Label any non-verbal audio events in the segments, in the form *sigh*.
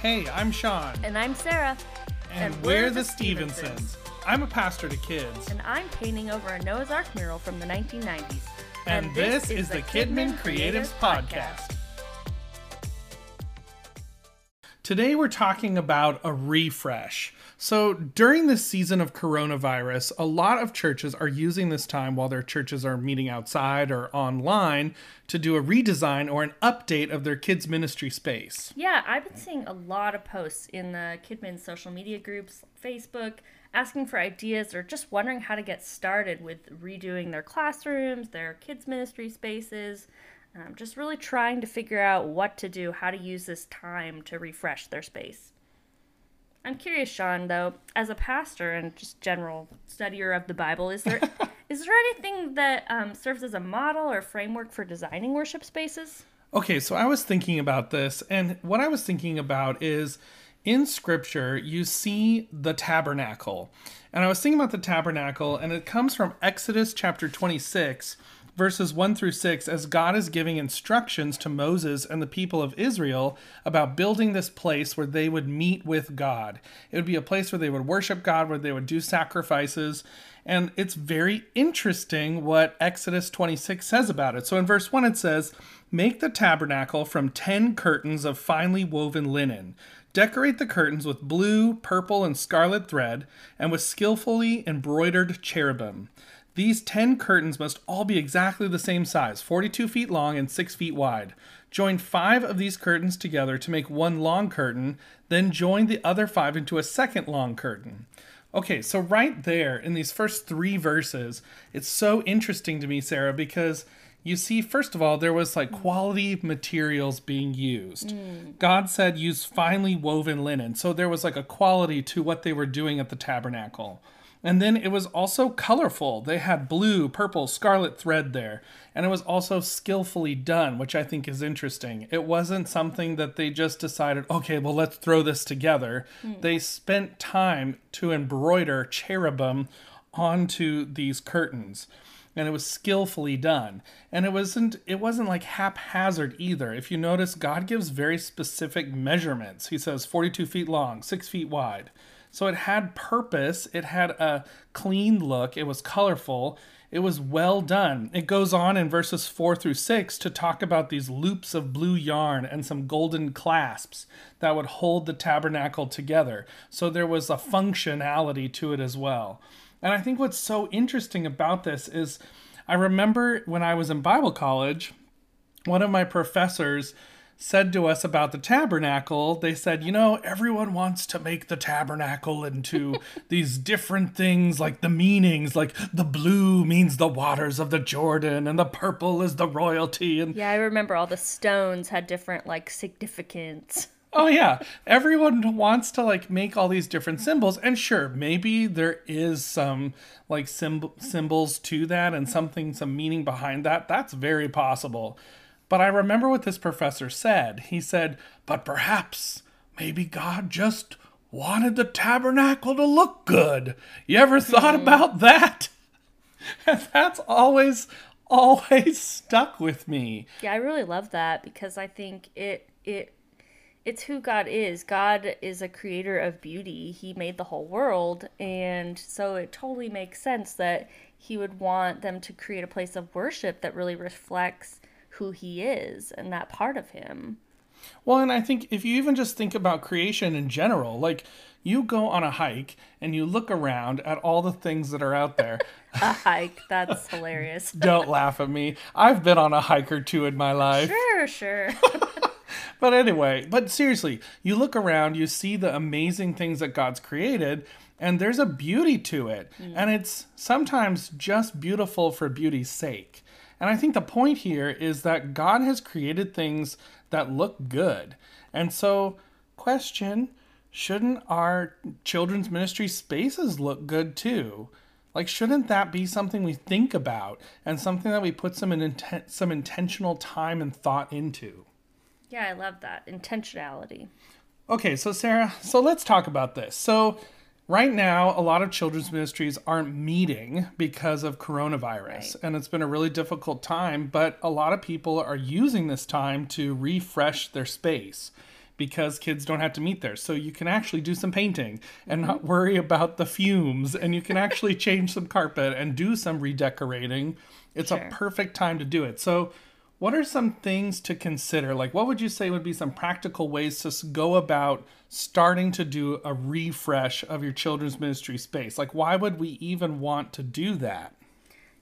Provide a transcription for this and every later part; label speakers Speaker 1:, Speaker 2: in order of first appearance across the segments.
Speaker 1: Hey, I'm Shaun.
Speaker 2: And I'm Sarah.
Speaker 1: And, we're, the Stevensons. I'm a pastor to kids.
Speaker 2: And I'm painting over a Noah's Ark mural from the 1990s.
Speaker 1: And, this, is the KidMin Creatives Podcast. Today we're talking about a refresh. So, during this season of coronavirus, a lot of churches are using this time while their churches are meeting outside or online to do a redesign or an update of their kids' ministry space.
Speaker 2: Yeah, I've been seeing a lot of posts in the KidMin social media groups, Facebook, asking for ideas or just wondering how to get started with redoing their classrooms, their kids' ministry spaces. Um, just really trying to figure out what to do, how to use this time to refresh their space. I'm curious, Shaun, though, as a pastor and just general studier of the Bible, is there *laughs* is there anything that um, serves as a model or framework for designing worship spaces?
Speaker 1: Okay, so I was thinking about this, and what I was thinking about is in scripture, you see the tabernacle. And I was thinking about the tabernacle, and it comes from Exodus chapter 26, verses 1 through 6, as God is giving instructions to Moses and the people of Israel about building this place where they would meet with God. It would be a place where they would worship God, where they would do sacrifices. And it's very interesting what Exodus 26 says about it. So in verse 1, it says, Make the tabernacle from 10 curtains of finely woven linen. Decorate the curtains with blue, purple, and scarlet thread, and with skillfully embroidered cherubim. These 10 curtains must all be exactly the same size, 42 feet long and 6 feet wide. Join five of these curtains together to make one long curtain, then join the other five into a second long curtain. Okay, so right there in these first three verses, it's so interesting to me, Sarah, because you see, first of all, there was like quality materials being used. Mm. God said use finely woven linen. So there was like a quality to what they were doing at the tabernacle. And then it was also colorful. They had blue, purple, scarlet thread there. And it was also skillfully done, which I think is interesting. It wasn't something that they just decided, okay, well, let's throw this together. Mm. They spent time to embroider cherubim onto these curtains and it was skillfully done and it wasn't it wasn't like haphazard either if you notice god gives very specific measurements he says 42 feet long 6 feet wide so it had purpose, it had a clean look, it was colorful, it was well done. It goes on in verses 4 through 6 to talk about these loops of blue yarn and some golden clasps that would hold the tabernacle together. So there was a functionality to it as well. And I think what's so interesting about this is I remember when I was in Bible college, one of my professors said to us about the tabernacle, they said, you know, everyone wants to make the tabernacle into *laughs* these different things, like the meanings, like the blue means the waters of the Jordan, and the purple is the royalty. And
Speaker 2: yeah, I remember all the stones had different like significance.
Speaker 1: Oh yeah, everyone wants to like make all these different symbols, and sure, maybe there is some like symbol symbols to that, and something, some meaning behind that. That's very possible. But I remember what this professor said. He said, But perhaps, maybe God just wanted the tabernacle to look good. You ever thought mm. about that? *laughs* And that's always, always stuck with me.
Speaker 2: Yeah, I really love that because I think it, it, it's who God is. God is a creator of beauty. He made the whole world. And so it totally makes sense that he would want them to create a place of worship that really reflects who he is and that part of him.
Speaker 1: Well, and I think if you even just think about creation in general, like you go on a hike and you look around at all the things that are out there. *laughs*
Speaker 2: a hike, that's hilarious. *laughs*
Speaker 1: Don't laugh at me. I've been on a hike or two in my life.
Speaker 2: Sure, sure. *laughs*
Speaker 1: but anyway, but seriously, you look around, you see the amazing things that God's created, and there's a beauty to it. Mm. And it's sometimes just beautiful for beauty's sake. And I think the point here is that God has created things that look good. And so, question shouldn't our children's ministry spaces look good too? Like, shouldn't that be something we think about and something that we put some, inten- some intentional time and thought into?
Speaker 2: Yeah, I love that. Intentionality.
Speaker 1: Okay, so Sarah, so let's talk about this. So, Right now, a lot of children's ministries aren't meeting because of coronavirus, right. and it's been a really difficult time. But a lot of people are using this time to refresh their space because kids don't have to meet there. So you can actually do some painting and not mm-hmm. worry about the fumes and you can *laughs* actually change some carpet and do some redecorating. It's
Speaker 2: Sure.
Speaker 1: a perfect time to do it. So what are some things to consider? Like what would you say would be some practical ways to go about starting to do a refresh of your children's ministry space? Like why would we even want to do that?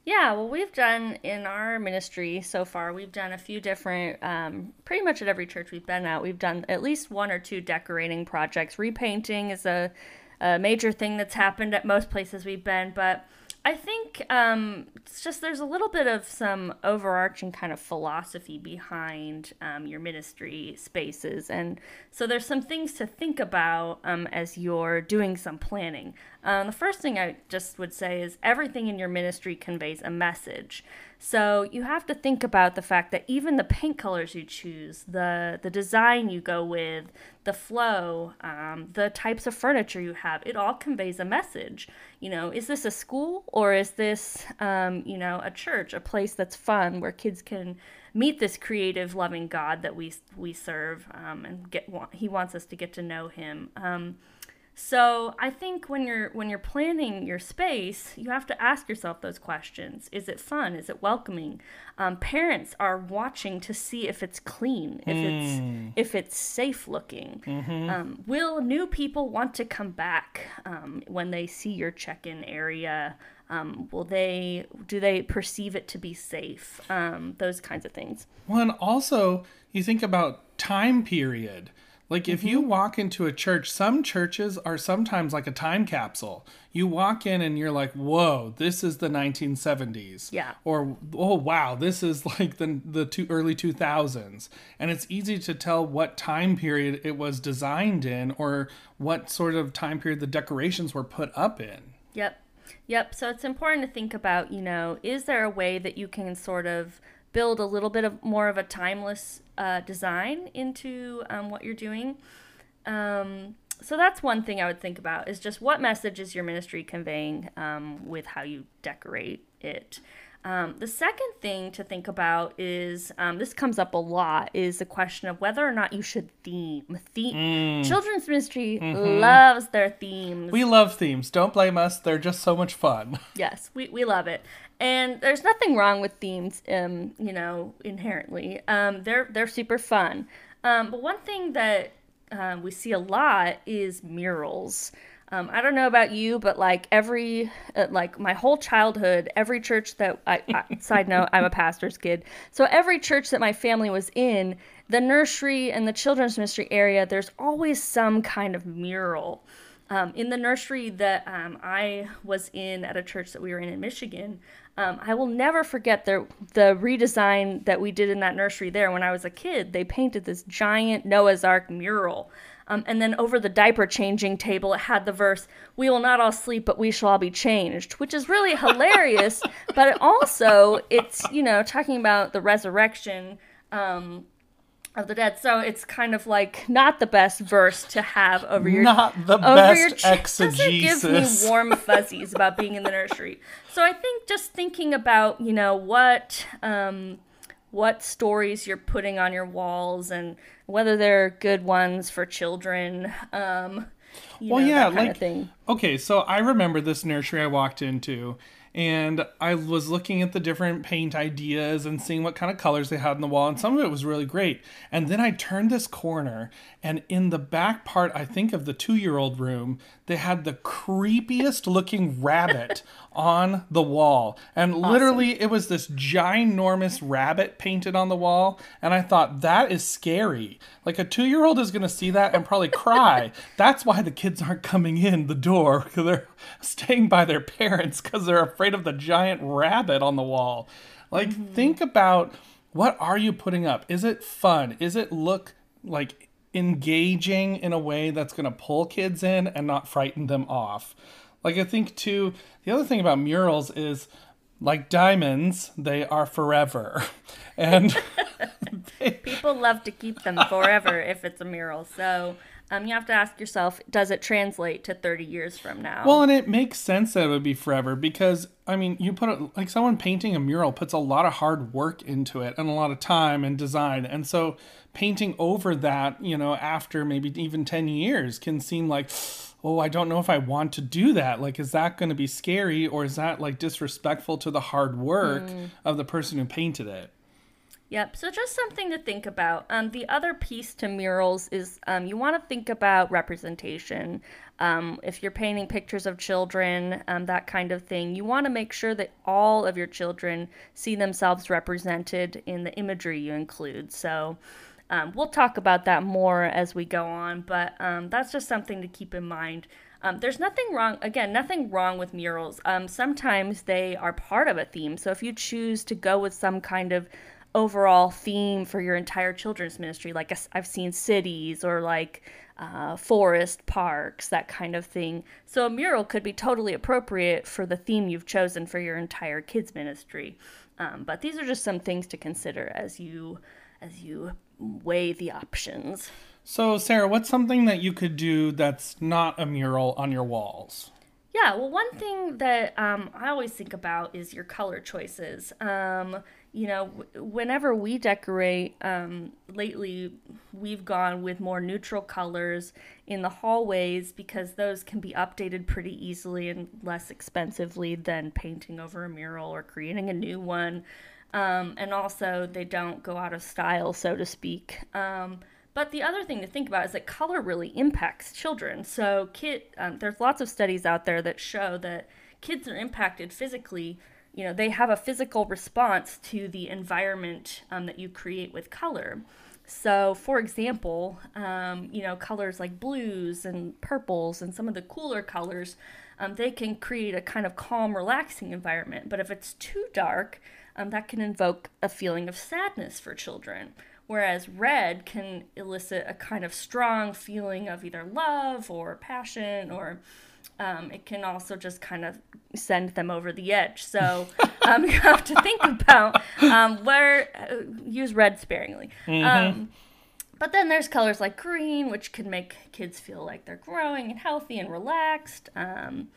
Speaker 2: Yeah, well, we've done in our ministry so far, we've done a few different, um, pretty much at every church we've been at, we've done at least one or two decorating projects. Repainting is a, a major thing that's happened at most places we've been, but I think um, it's just there's a little bit of some overarching kind of philosophy behind um, your ministry spaces. And so there's some things to think about um, as you're doing some planning. Um, the first thing I just would say is everything in your ministry conveys a message. So you have to think about the fact that even the paint colors you choose, the the design you go with, the flow, um, the types of furniture you have, it all conveys a message. You know, is this a school or is this, um, you know, a church, a place that's fun where kids can meet this creative, loving God that we we serve, um, and get He wants us to get to know Him. So I think when you're when you're planning your space, you have to ask yourself those questions: Is it fun? Is it welcoming? Um, parents are watching to see if it's clean, if it's if it's safe looking. Um, will new people want to come back um, when they see your check-in area? Um, will they do they perceive it to be safe? Um, those kinds of things.
Speaker 1: Well, and also you think about time period. Like if you
Speaker 2: Mm-hmm.
Speaker 1: walk into a church, some churches are sometimes like a time capsule. You walk in and you're like, "Whoa, this is the 1970s."
Speaker 2: Yeah.
Speaker 1: Or, "Oh, wow, this is like the the two, early 2000s." And it's easy to tell what time period it was designed in or what sort of time period the decorations were put up in.
Speaker 2: Yep. Yep. So it's important to think about, you know, is there a way that you can sort of build a little bit of more of a timeless uh, design into um, what you're doing? Um, so that's one thing I would think about is just what message is your ministry conveying um, with how you decorate it. Um, the second thing to think about is um, this comes up a lot is the question of whether or not you should theme. theme. Children's ministry loves their themes.
Speaker 1: We love themes. Don't blame us. They're just so much fun. *laughs*
Speaker 2: Yes, we, we love it. And there's nothing wrong with themes, um, you know, inherently. Um, they're they're super fun. Um, but one thing that um, we see a lot is murals. Um, I don't know about you, but like every, uh, like my whole childhood, every church that I, I side note, I'm a pastor's kid. So every church that my family was in, the nursery and the children's ministry area, there's always some kind of mural. Um, in the nursery that um, I was in at a church that we were in in Michigan, um, I will never forget the the redesign that we did in that nursery there. When I was a kid, they painted this giant Noah's Ark mural. Um, and then over the diaper changing table, it had the verse, We will not all sleep, but we shall all be changed, which is really hilarious. *laughs* but it also, it's, you know, talking about the resurrection um, of the dead. So it's kind of like not the best verse to have over your
Speaker 1: Not the
Speaker 2: over
Speaker 1: best
Speaker 2: your ch- Doesn't give me *laughs* warm fuzzies about being in the nursery. So I think just thinking about you know what um, what stories you're putting on your walls and whether they're good ones for children. Um,
Speaker 1: Well,
Speaker 2: know,
Speaker 1: yeah, like
Speaker 2: of thing.
Speaker 1: okay, so I remember this nursery I walked into, and I was looking at the different paint ideas and seeing what kind of colors they had on the wall, and some of it was really great. And then I turned this corner, and in the back part, I think of the two-year-old room, they had the creepiest looking rabbit *laughs* on the wall, and literally it was this ginormous rabbit painted on the wall, and I thought that is scary. Like a two-year-old is gonna see that and probably cry. *laughs* That's why the kids aren't coming in the door they're staying by their parents because they're afraid of the giant rabbit on the wall. Like, mm-hmm. think about what are you putting up? Is it fun? Is it look like engaging in a way that's going to pull kids in and not frighten them off? Like, I think too, the other thing about murals is like diamonds, they are forever. *laughs* And *laughs*
Speaker 2: People love to keep them forever *laughs* if it's a mural. So um, you have to ask yourself, does it translate to 30 years from now?
Speaker 1: Well, and it makes sense that it would be forever because I mean, you put it like someone painting a mural puts a lot of hard work into it and a lot of time and design, and so painting over that, you know, after maybe even 10 years can seem like, oh, I don't know if I want to do that. Like, is that going to be scary or is that like disrespectful to the hard work mm. of the person who painted it?
Speaker 2: Yep. So just something to think about. Um, the other piece to murals is um, you want to think about representation. Um, if you're painting pictures of children, um, that kind of thing, you want to make sure that all of your children see themselves represented in the imagery you include. So um, we'll talk about that more as we go on, but um, that's just something to keep in mind. Um, there's nothing wrong, again, nothing wrong with murals. Um, sometimes they are part of a theme. So if you choose to go with some kind of overall theme for your entire children's ministry. Like I've seen cities or like uh, forest parks, that kind of thing. So a mural could be totally appropriate for the theme you've chosen for your entire kids ministry. Um, but these are just some things to consider as you as you weigh the options.
Speaker 1: So Sarah, what's something that you could do that's not a mural on your walls?
Speaker 2: Yeah, well, one thing that um, I always think about is your color choices. Um, you know, whenever we decorate, um, lately we've gone with more neutral colors in the hallways because those can be updated pretty easily and less expensively than painting over a mural or creating a new one. Um, and also, they don't go out of style, so to speak. Um, but the other thing to think about is that color really impacts children. So, kid, um, there's lots of studies out there that show that kids are impacted physically you know they have a physical response to the environment um, that you create with color so for example um, you know colors like blues and purples and some of the cooler colors um, they can create a kind of calm relaxing environment but if it's too dark um, that can invoke a feeling of sadness for children whereas red can elicit a kind of strong feeling of either love or passion or um, it can also just kind of send them over the edge. So *laughs* um, you have to think about um, where uh, use red sparingly. Mm-hmm. Um, but then there's colors like green, which can make kids feel like they're growing and healthy and relaxed. Um,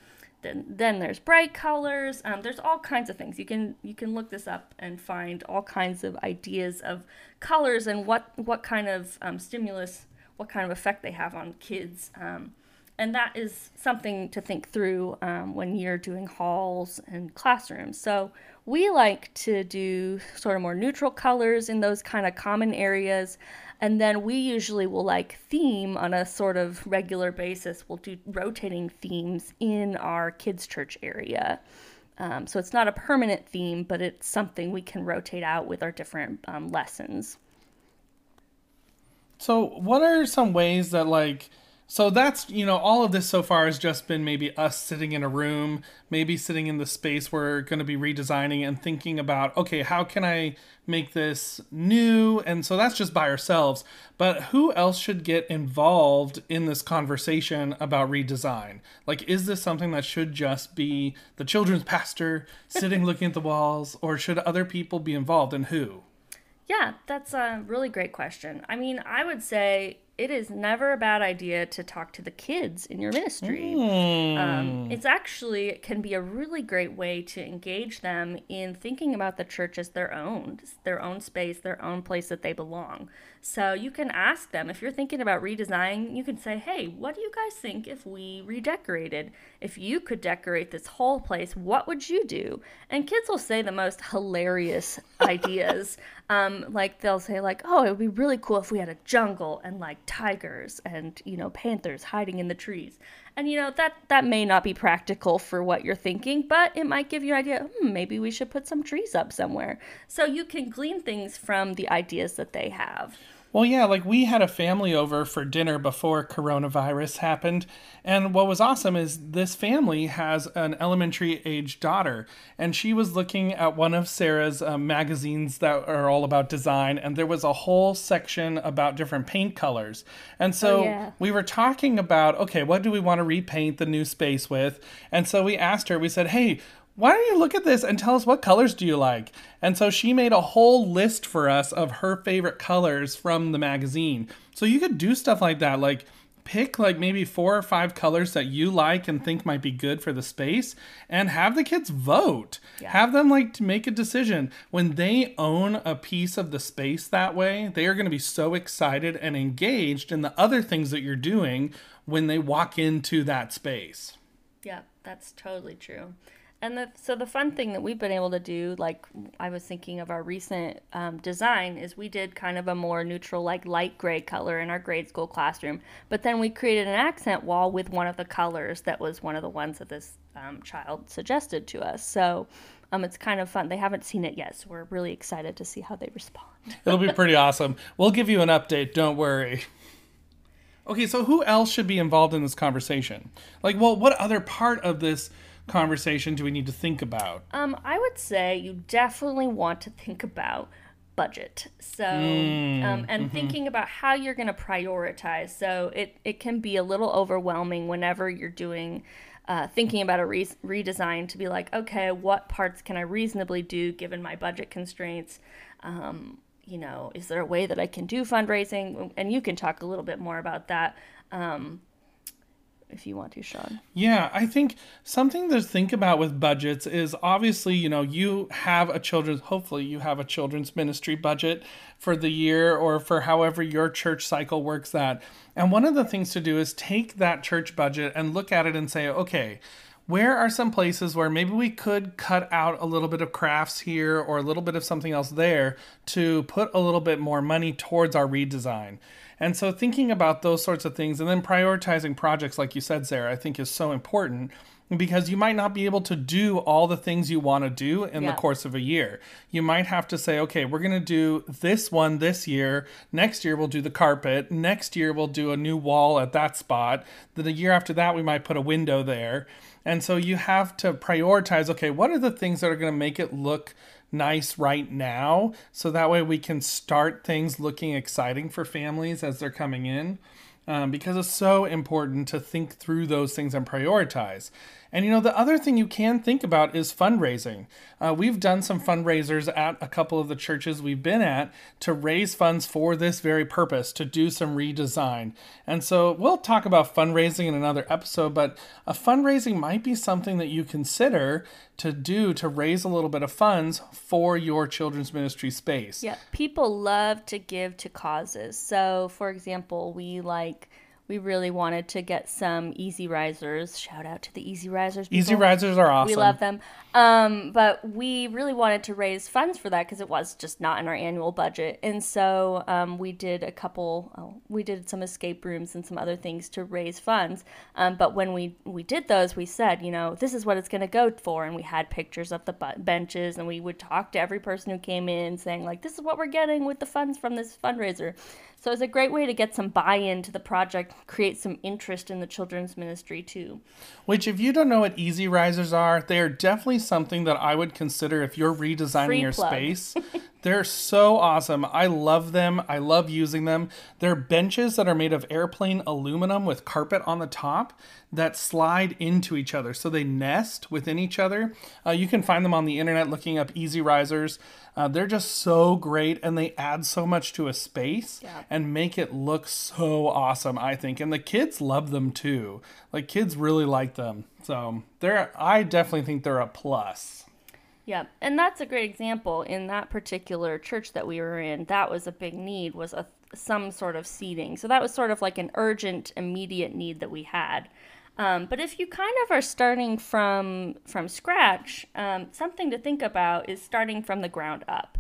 Speaker 2: then, then there's bright colors. Um, there's all kinds of things. You can you can look this up and find all kinds of ideas of colors and what what kind of stimulus, what kind of effect they have on kids. Um, and that is something to think through um, when you're doing halls and classrooms. So we like to do sort of more neutral colors in those kind of common areas. And then we usually will like theme on a sort of regular basis. We'll do rotating themes in our kids' church area. Um, so it's not a permanent theme, but it's something we can rotate out with our different um, lessons.
Speaker 1: So, what are some ways that, like, so that's, you know, all of this so far has just been maybe us sitting in a room, maybe sitting in the space we're going to be redesigning and thinking about, okay, how can I make this new? And so that's just by ourselves. But who else should get involved in this conversation about redesign? Like, is this something that should just be the children's pastor *laughs* sitting looking at the walls, or should other people be involved and who?
Speaker 2: Yeah, that's a really great question. I mean, I would say it is never a bad idea to talk to the kids in your ministry. Mm. Um, it's actually it can be a really great way to engage them in thinking about the church as their own, their own space, their own place that they belong. So you can ask them if you're thinking about redesigning, you can say, "Hey, what do you guys think if we redecorated? If you could decorate this whole place, what would you do?" And kids will say the most hilarious *laughs* ideas. Um, like they'll say, like, "Oh, it would be really cool if we had a jungle and like tigers and you know panthers hiding in the trees." And you know that that may not be practical for what you're thinking, but it might give you an idea. Hmm, maybe we should put some trees up somewhere. So you can glean things from the ideas that they have.
Speaker 1: Well, yeah, like we had a family over for dinner before coronavirus happened. And what was awesome is this family has an elementary age daughter. And she was looking at one of Sarah's uh, magazines that are all about design. And there was a whole section about different paint colors. And so oh, yeah. we were talking about, okay, what do we want to repaint the new space with? And so we asked her, we said, hey, why don't you look at this and tell us what colors do you like? And so she made a whole list for us of her favorite colors from the magazine. So you could do stuff like that, like pick like maybe four or five colors that you like and think might be good for the space and have the kids vote.
Speaker 2: Yeah.
Speaker 1: Have them like to make a decision. When they own a piece of the space that way, they are going to be so excited and engaged in the other things that you're doing when they walk into that space.
Speaker 2: Yeah, that's totally true. And the, so the fun thing that we've been able to do, like I was thinking of our recent um, design, is we did kind of a more neutral, like light gray color in our grade school classroom. But then we created an accent wall with one of the colors that was one of the ones that this um, child suggested to us. So um, it's kind of fun. They haven't seen it yet, so we're really excited to see how they respond. *laughs*
Speaker 1: It'll be pretty awesome. We'll give you an update. Don't worry. Okay, so who else should be involved in this conversation? Like, well, what other part of this? Conversation do we need to think about?
Speaker 2: Um, I would say you definitely want to think about budget. So, mm, um, and mm-hmm. thinking about how you're going to prioritize. So it, it can be a little overwhelming whenever you're doing, uh, thinking about a re- redesign to be like, okay, what parts can I reasonably do given my budget constraints? Um, you know, is there a way that I can do fundraising? And you can talk a little bit more about that. Um, if you want to, Shaun.
Speaker 1: Yeah, I think something to think about with budgets is obviously, you know, you have a children's, hopefully, you have a children's ministry budget for the year or for however your church cycle works that. And one of the things to do is take that church budget and look at it and say, okay, where are some places where maybe we could cut out a little bit of crafts here or a little bit of something else there to put a little bit more money towards our redesign? And so thinking about those sorts of things and then prioritizing projects, like you said, Sarah, I think is so important because you might not be able to do all the things you want to do in yeah. the course of a year. You might have to say, okay, we're going to do this one this year. Next year, we'll do the carpet. Next year, we'll do a new wall at that spot. Then the year after that, we might put a window there. And so you have to prioritize, okay, what are the things that are going to make it look nice right now. So that way we can start things looking exciting for families as they're coming in um, because it's so important to think through those things and prioritize and you know, the other thing you can think about is fundraising. Uh, we've done some fundraisers at a couple of the churches we've been at to raise funds for this very purpose, to do some redesign. And so we'll talk about fundraising in another episode, but a fundraising might be something that you consider to do to raise a little bit of funds for your children's ministry space.
Speaker 2: Yeah, people love to give to causes. So, for example, we like we really wanted to get some easy risers. Shout out to the easy risers.
Speaker 1: People. Easy risers are awesome.
Speaker 2: We love them. Um, but we really wanted to raise funds for that because it was just not in our annual budget. And so um, we did a couple. Oh, we did some escape rooms and some other things to raise funds. Um, but when we we did those, we said, you know, this is what it's going to go for, and we had pictures of the benches, and we would talk to every person who came in, saying like, this is what we're getting with the funds from this fundraiser. So it's a great way to get some buy in to the project, create some interest in the children's ministry too.
Speaker 1: Which, if you don't know what easy risers are, they are definitely something that I would consider if you're redesigning Free your plug. space. *laughs* They're so awesome. I love them. I love using them. They're benches that are made of airplane aluminum with carpet on the top that slide into each other. So they nest within each other. Uh, you can find them on the internet looking up easy risers. Uh, they're just so great and they add so much to a space yeah. and make it look so awesome, I think. And the kids love them too. Like kids really like them. So they're I definitely think they're a plus.
Speaker 2: Yeah, and that's a great example in that particular church that we were in. That was a big need was a some sort of seating. So that was sort of like an urgent, immediate need that we had. Um, but if you kind of are starting from from scratch, um, something to think about is starting from the ground up.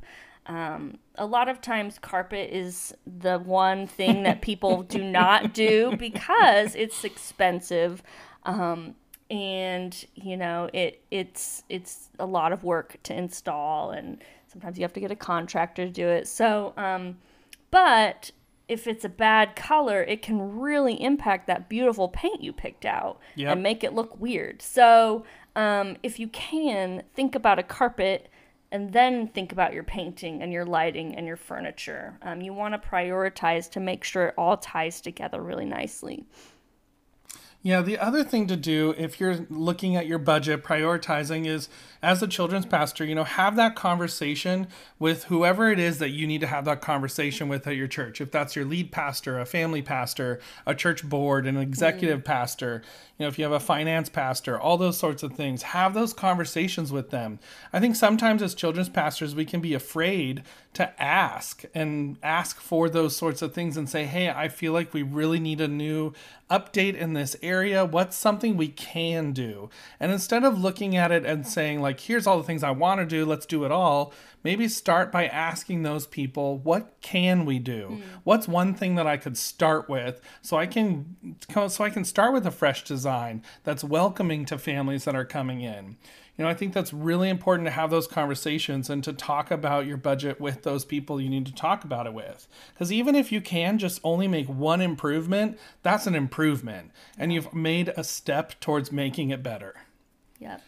Speaker 2: Um, a lot of times, carpet is the one thing that people do not do *laughs* because it's expensive. Um, and you know it it's it's a lot of work to install and sometimes you have to get a contractor to do it. So um, but if it's a bad color it can really impact that beautiful paint you picked out yep. and make it look weird. So um, if you can think about a carpet and then think about your painting and your lighting and your furniture. Um, you want to prioritize to make sure it all ties together really nicely
Speaker 1: Yeah, the other thing to do if you're looking at your budget, prioritizing is as a children's pastor, you know, have that conversation with whoever it is that you need to have that conversation with at your church. If that's your lead pastor, a family pastor, a church board, an executive mm. pastor, you know, if you have a finance pastor, all those sorts of things, have those conversations with them. I think sometimes as children's pastors, we can be afraid to ask and ask for those sorts of things and say, hey, I feel like we really need a new update in this area. What's something we can do? And instead of looking at it and saying, like, here's all the things I want to do, let's do it all, maybe start by asking those people, what can we do? Mm. What's one thing that I could start with so I can so I can start with a fresh design that's welcoming to families that are coming in. You know, I think that's really important to have those conversations and to talk about your budget with those people you need to talk about it with. Because even if you can just only make one improvement, that's an improvement. And you've made a step towards making it better.
Speaker 2: Yep.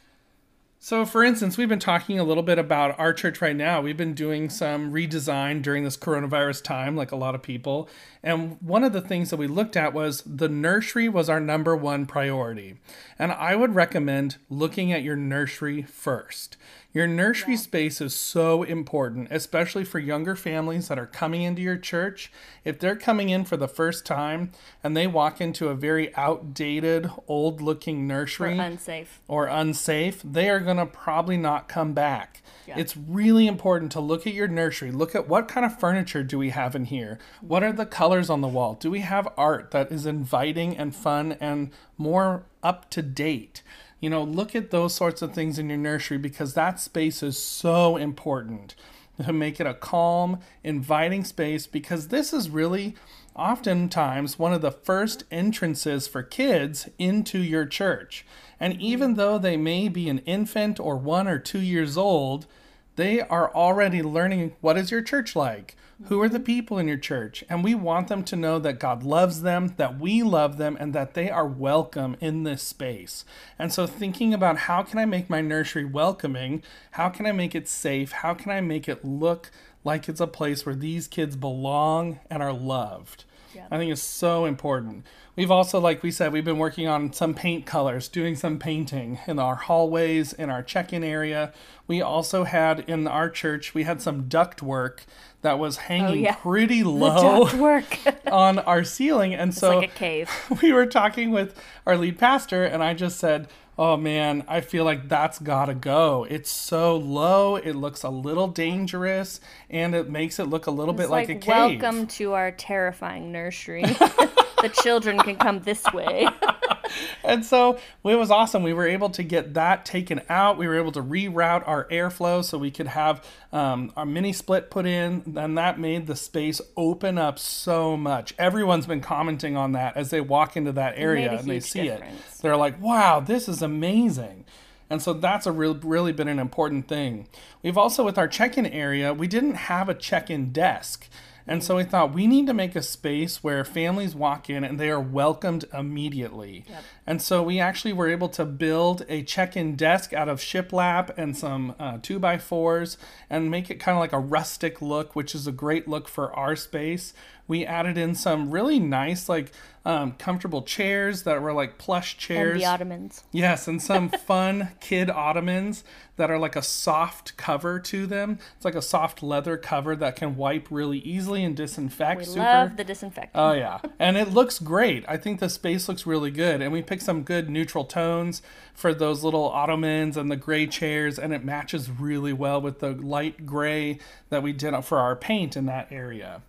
Speaker 1: So, for instance, we've been talking a little bit about our church right now. We've been doing some redesign during this coronavirus time, like a lot of people. And one of the things that we looked at was the nursery was our number one priority. And I would recommend looking at your nursery first. Your nursery yeah. space is so important, especially for younger families that are coming into your church. If they're coming in for the first time and they walk into a very outdated, old looking nursery
Speaker 2: or unsafe,
Speaker 1: or unsafe they are going to probably not come back. Yeah. It's really important to look at your nursery. Look at what kind of furniture do we have in here? What are the colors on the wall? Do we have art that is inviting and fun and more up to date? You know, look at those sorts of things in your nursery because that space is so important to make it a calm, inviting space because this is really oftentimes one of the first entrances for kids into your church. And even though they may be an infant or one or two years old, they are already learning what is your church like? Who are the people in your church? And we want them to know that God loves them, that we love them, and that they are welcome in this space. And so, thinking about how can I make my nursery welcoming? How can I make it safe? How can I make it look like it's a place where these kids belong and are loved? Yeah. I think it's so important. We've also, like we said, we've been working on some paint colors, doing some painting in our hallways, in our check in area. We also had in our church, we had some duct work that was oh, hanging oh, yeah. pretty low *laughs* on our ceiling. And
Speaker 2: it's
Speaker 1: so
Speaker 2: like a cave. *laughs*
Speaker 1: we were talking with our lead pastor, and I just said, Oh man, I feel like that's gotta go. It's so low, it looks a little dangerous, and it makes it look a little it's bit like, like, a
Speaker 2: cave. Welcome to our terrifying nursery. *laughs* the children can come this way. *laughs*
Speaker 1: and so it was awesome. We were able to get that taken out. We were able to reroute our airflow so we could have um, our mini split put in. And that made the space open up so much. Everyone's been commenting on that as they walk into that area and they see difference. it. They're like, wow, this is amazing. And so that's a real, really been an important thing. We've also, with our check in area, we didn't have a check in desk. And so we thought we need to make a space where families walk in and they are welcomed immediately. Yep. And so we actually were able to build a check in desk out of shiplap and some uh, two by fours and make it kind of like a rustic look, which is a great look for our space. We added in some really nice, like um, comfortable chairs that were like plush chairs.
Speaker 2: And the ottomans.
Speaker 1: Yes, and some *laughs* fun kid ottomans that are like a soft cover to them. It's like a soft leather cover that can wipe really easily and disinfect.
Speaker 2: We
Speaker 1: super.
Speaker 2: love the disinfectant.
Speaker 1: Oh yeah, and it looks great. I think the space looks really good, and we picked some good neutral tones for those little ottomans and the gray chairs, and it matches really well with the light gray that we did for our paint in that area.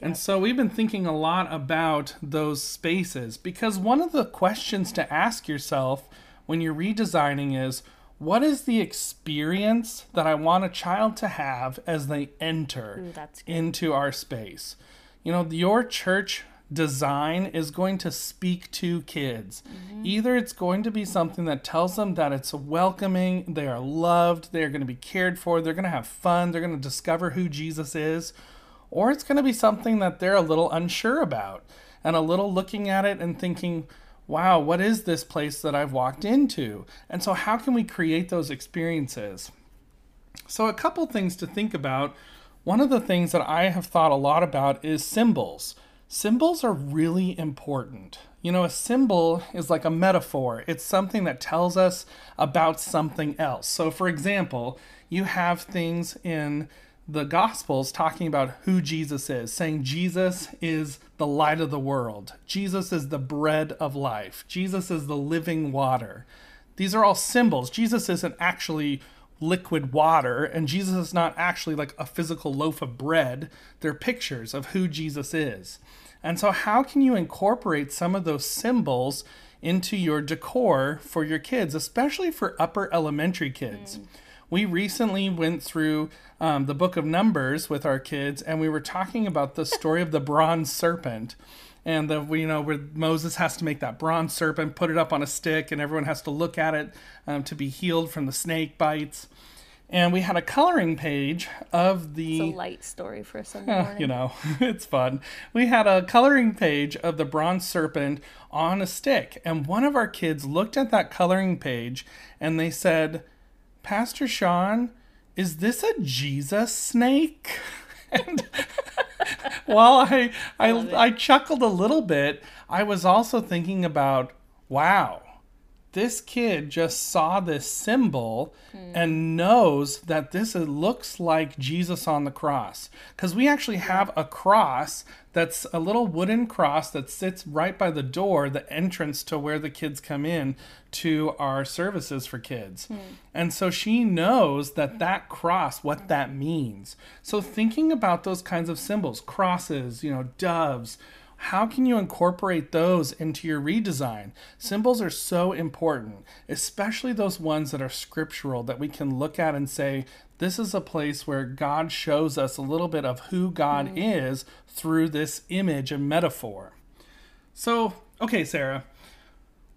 Speaker 1: And so we've been thinking a lot about those spaces because one of the questions to ask yourself when you're redesigning is what is the experience that I want a child to have as they enter mm, Ooh, into our space? You know, your church design is going to speak to kids. Mm-hmm. Either it's going to be something that tells them that it's welcoming, they are loved, they're going to be cared for, they're going to have fun, they're going to discover who Jesus is or it's going to be something that they're a little unsure about and a little looking at it and thinking, wow, what is this place that I've walked into? And so, how can we create those experiences? So, a couple things to think about. One of the things that I have thought a lot about is symbols. Symbols are really important. You know, a symbol is like a metaphor, it's something that tells us about something else. So, for example, you have things in the Gospels talking about who Jesus is, saying Jesus is the light of the world, Jesus is the bread of life, Jesus is the living water. These are all symbols. Jesus isn't actually liquid water, and Jesus is not actually like a physical loaf of bread. They're pictures of who Jesus is. And so, how can you incorporate some of those symbols into your decor for your kids, especially for upper elementary kids? Mm. We recently went through um, the book of Numbers with our kids, and we were talking about the story of the bronze serpent. And the you know where Moses has to make that bronze serpent, put it up on a stick, and everyone has to look at it um, to be healed from the snake bites and we had a coloring page of the
Speaker 2: it's a light story for *laughs* morning.
Speaker 1: you know, *laughs* it's fun. We had a coloring page of the bronze serpent on a stick, and one of our kids looked at that coloring page and they said, "Pastor Shaun, is this a Jesus snake?" *laughs* and while I I, I chuckled a little bit, I was also thinking about, wow this kid just saw this symbol mm. and knows that this looks like Jesus on the cross. Because we actually have a cross that's a little wooden cross that sits right by the door, the entrance to where the kids come in to our services for kids. Mm. And so she knows that that cross, what that means. So thinking about those kinds of symbols, crosses, you know, doves, how can you incorporate those into your redesign? Symbols are so important, especially those ones that are scriptural that we can look at and say, this is a place where God shows us a little bit of who God mm-hmm. is through this image and metaphor. So, okay, Sarah,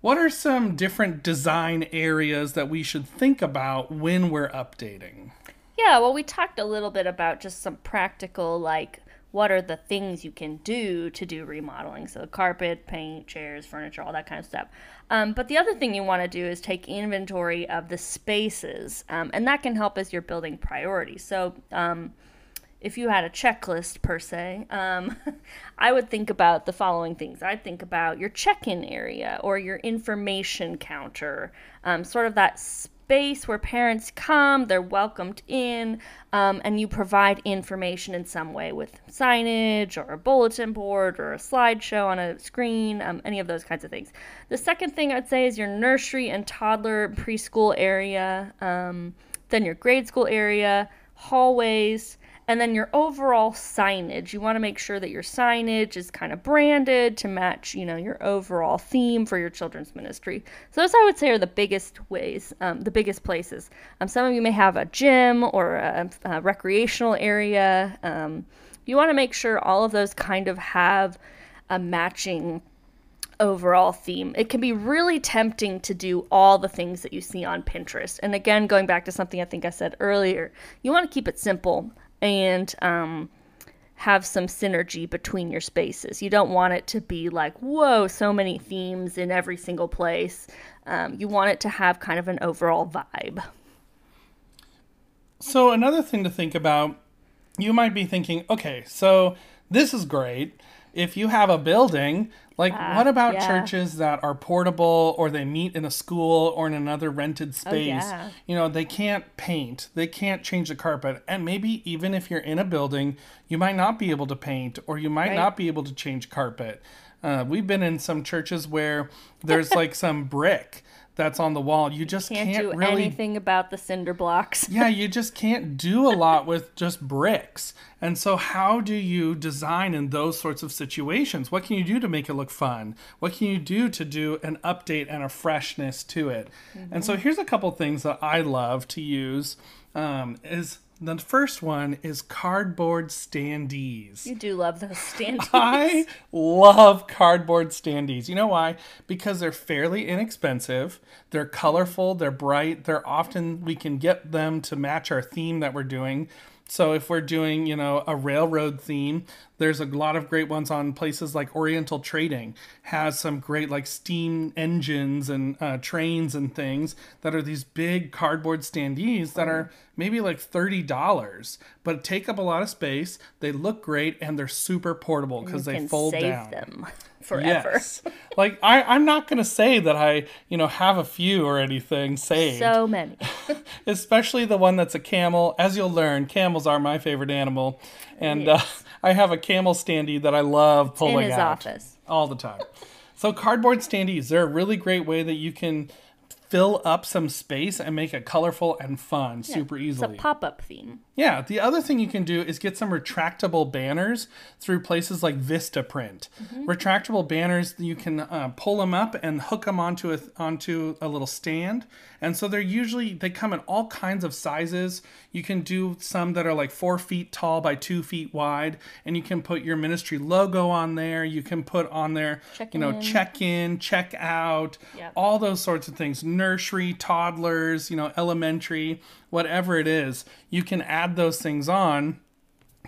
Speaker 1: what are some different design areas that we should think about when we're updating?
Speaker 2: Yeah, well, we talked a little bit about just some practical, like what are the things you can do to do remodeling? So carpet paint chairs furniture all that kind of stuff. Um, but the other thing you want to do is take inventory of the spaces um, and that can help as you're building priorities. So um, if you had a checklist per se, um, *laughs* I would think about the following things. I'd think about your check in area or your information counter, um, sort of that space where parents come, they're welcomed in, um, and you provide information in some way with signage or a bulletin board or a slideshow on a screen, um, any of those kinds of things. The second thing I'd say is your nursery and toddler preschool area, um, then your grade school area, hallways. And then your overall signage, you want to make sure that your signage is kind of branded to match, you know, your overall theme for your children's ministry. So those I would say are the biggest ways, um, the biggest places. Um, some of you may have a gym or a, a recreational area. Um, you want to make sure all of those kind of have a matching overall theme. It can be really tempting to do all the things that you see on Pinterest. And again, going back to something I think I said earlier, you want to keep it simple and um, have some synergy between your spaces. You don't want it to be like, whoa, so many themes in every single place. Um, you want it to have kind of an overall vibe.
Speaker 1: So, another thing to think about you might be thinking, okay, so this is great. If you have a building like, uh, what about yeah. churches that are portable or they meet in a school or in another rented oh, space? Oh, yeah. You know, they can't paint, they can't change the carpet. And maybe even if you're in a building, you might not be able to paint or you might right. not be able to change carpet. Uh, we've been in some churches where there's like some brick that's on the wall. You just can't, can't
Speaker 2: do
Speaker 1: really,
Speaker 2: anything about the cinder blocks. *laughs*
Speaker 1: yeah, you just can't do a lot *laughs* with just bricks. And so, how do you design in those sorts of situations? What can you do to make it look fun? What can you do to do an update and a freshness to it? Mm-hmm. And so, here's a couple things that I love to use. Um, is the first one is cardboard standees.
Speaker 2: You do love those standees. *laughs*
Speaker 1: I love cardboard standees. You know why? Because they're fairly inexpensive. They're colorful, they're bright, they're often we can get them to match our theme that we're doing. So if we're doing, you know, a railroad theme, there's a lot of great ones on places like Oriental Trading has some great like steam engines and uh, trains and things that are these big cardboard standees that are maybe like $30 but take up a lot of space. They look great and they're super portable because they fold down.
Speaker 2: them forever.
Speaker 1: Yes. like I, I'm not gonna say that I, you know, have a few or anything saved.
Speaker 2: So many. *laughs*
Speaker 1: Especially the one that's a camel. As you'll learn, camels are my favorite animal. And uh, *laughs* I have a camel standee that I love pulling
Speaker 2: In his
Speaker 1: out
Speaker 2: office.
Speaker 1: all the time. So cardboard standees, they're a really great way that you can fill up some space and make it colorful and fun super easily.
Speaker 2: It's a pop up theme.
Speaker 1: Yeah, the other thing you can do is get some retractable banners through places like Vistaprint. Retractable banners, you can uh, pull them up and hook them onto a onto a little stand, and so they're usually they come in all kinds of sizes. You can do some that are like four feet tall by two feet wide, and you can put your ministry logo on there. You can put on there,
Speaker 2: Check
Speaker 1: you know,
Speaker 2: in.
Speaker 1: check in, check out,
Speaker 2: Yep.
Speaker 1: all those sorts of things. Nursery, toddlers, you know, elementary, whatever it is, you can add those things on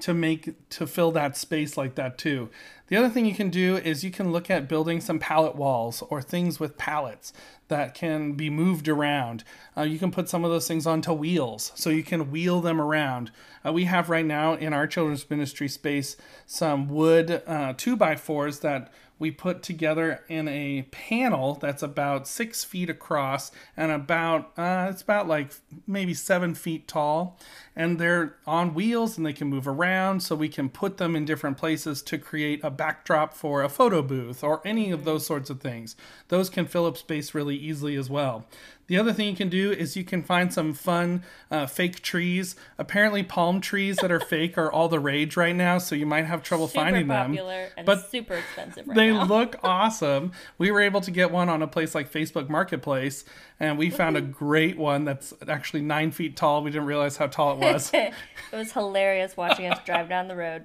Speaker 1: to make to fill that space like that too. The other thing you can do is you can look at building some pallet walls or things with pallets that can be moved around. Uh, you can put some of those things onto wheels so you can wheel them around. Uh, we have right now in our children's ministry space some wood uh, two by fours that we put together in a panel that's about six feet across and about uh, it's about like maybe seven feet tall. And they're on wheels and they can move around so we can put them in different places to create a backdrop for a photo booth or any of those sorts of things. Those can fill up space really easily as well the other thing you can do is you can find some fun uh, fake trees. Apparently, palm trees that are *laughs* fake are all the rage right now, so you might have trouble
Speaker 2: Super
Speaker 1: finding them.
Speaker 2: popular and
Speaker 1: But
Speaker 2: super expensive right
Speaker 1: they
Speaker 2: now.
Speaker 1: look *laughs* awesome. We were able to get one on a place like Facebook Marketplace, and we found a great one that's actually nine feet tall. We didn't realize how tall it was. *laughs*
Speaker 2: it was hilarious watching us drive down the road.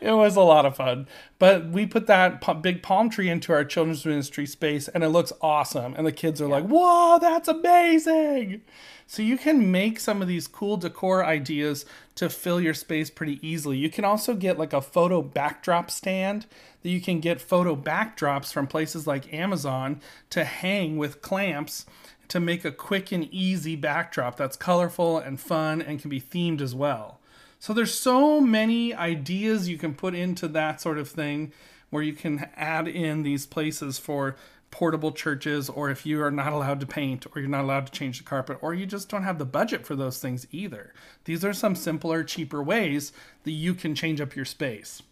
Speaker 1: it was a lot of fun. But we put that big palm tree into our children's ministry space, and it looks awesome. And the kids are like, "Whoa, that's amazing!" So you can make some of these cool decor ideas to fill your space pretty easily. You can also get like a photo backdrop stand that you can get photo backdrops from places like Amazon to hang with clamps to make a quick and easy backdrop that's colorful and fun and can be themed as well. So there's so many ideas you can put into that sort of thing where you can add in these places for portable churches or if you are not allowed to paint or you're not allowed to change the carpet or you just don't have the budget for those things either. These are some simpler, cheaper ways that you can change up your space.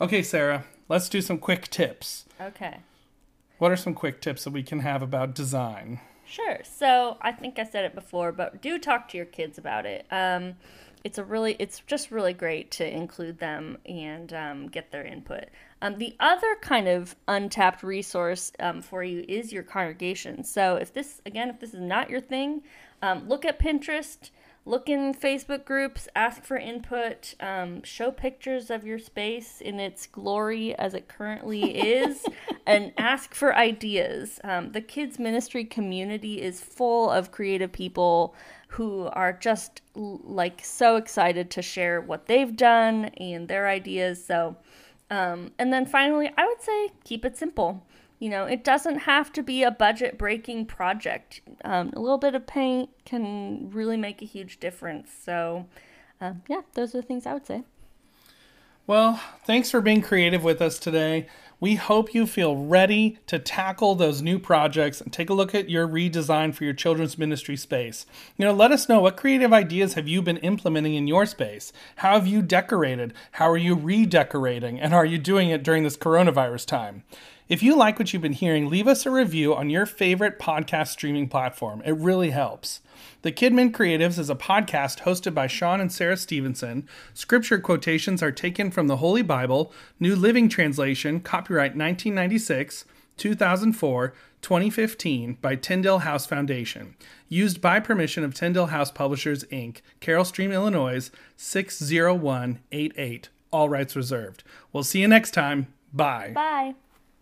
Speaker 1: Okay, Sarah, let's do some quick tips.
Speaker 2: Okay.
Speaker 1: What are some quick tips that we can have about design?
Speaker 2: Sure. So I think I said it before, but do talk to your kids about it. Um, it's a really, it's just really great to include them and um, get their input. Um, the other kind of untapped resource um, for you is your congregation. So if this, again, if this is not your thing, um, look at Pinterest. Look in Facebook groups, ask for input, um, show pictures of your space in its glory as it currently is, *laughs* and ask for ideas. Um, the kids' ministry community is full of creative people who are just like so excited to share what they've done and their ideas. So, um, and then finally, I would say keep it simple. You know, it doesn't have to be a budget breaking project. Um, a little bit of paint can really make a huge difference. So, um, yeah, those are the things I would say.
Speaker 1: Well, thanks for being creative with us today. We hope you feel ready to tackle those new projects and take a look at your redesign for your children's ministry space. You know, let us know what creative ideas have you been implementing in your space? How have you decorated? How are you redecorating? And are you doing it during this coronavirus time? If you like what you've been hearing, leave us a review on your favorite podcast streaming platform. It really helps. The KidMin Creatives is a podcast hosted by Shaun and Sarah Stevenson. Scripture quotations are taken from the Holy Bible, New Living Translation, copyright 1996, 2004, 2015 by Tyndale House Foundation. Used by permission of Tyndale House Publishers, Inc., Carol Stream, Illinois 60188. All rights reserved. We'll see you next time. Bye.
Speaker 2: Bye.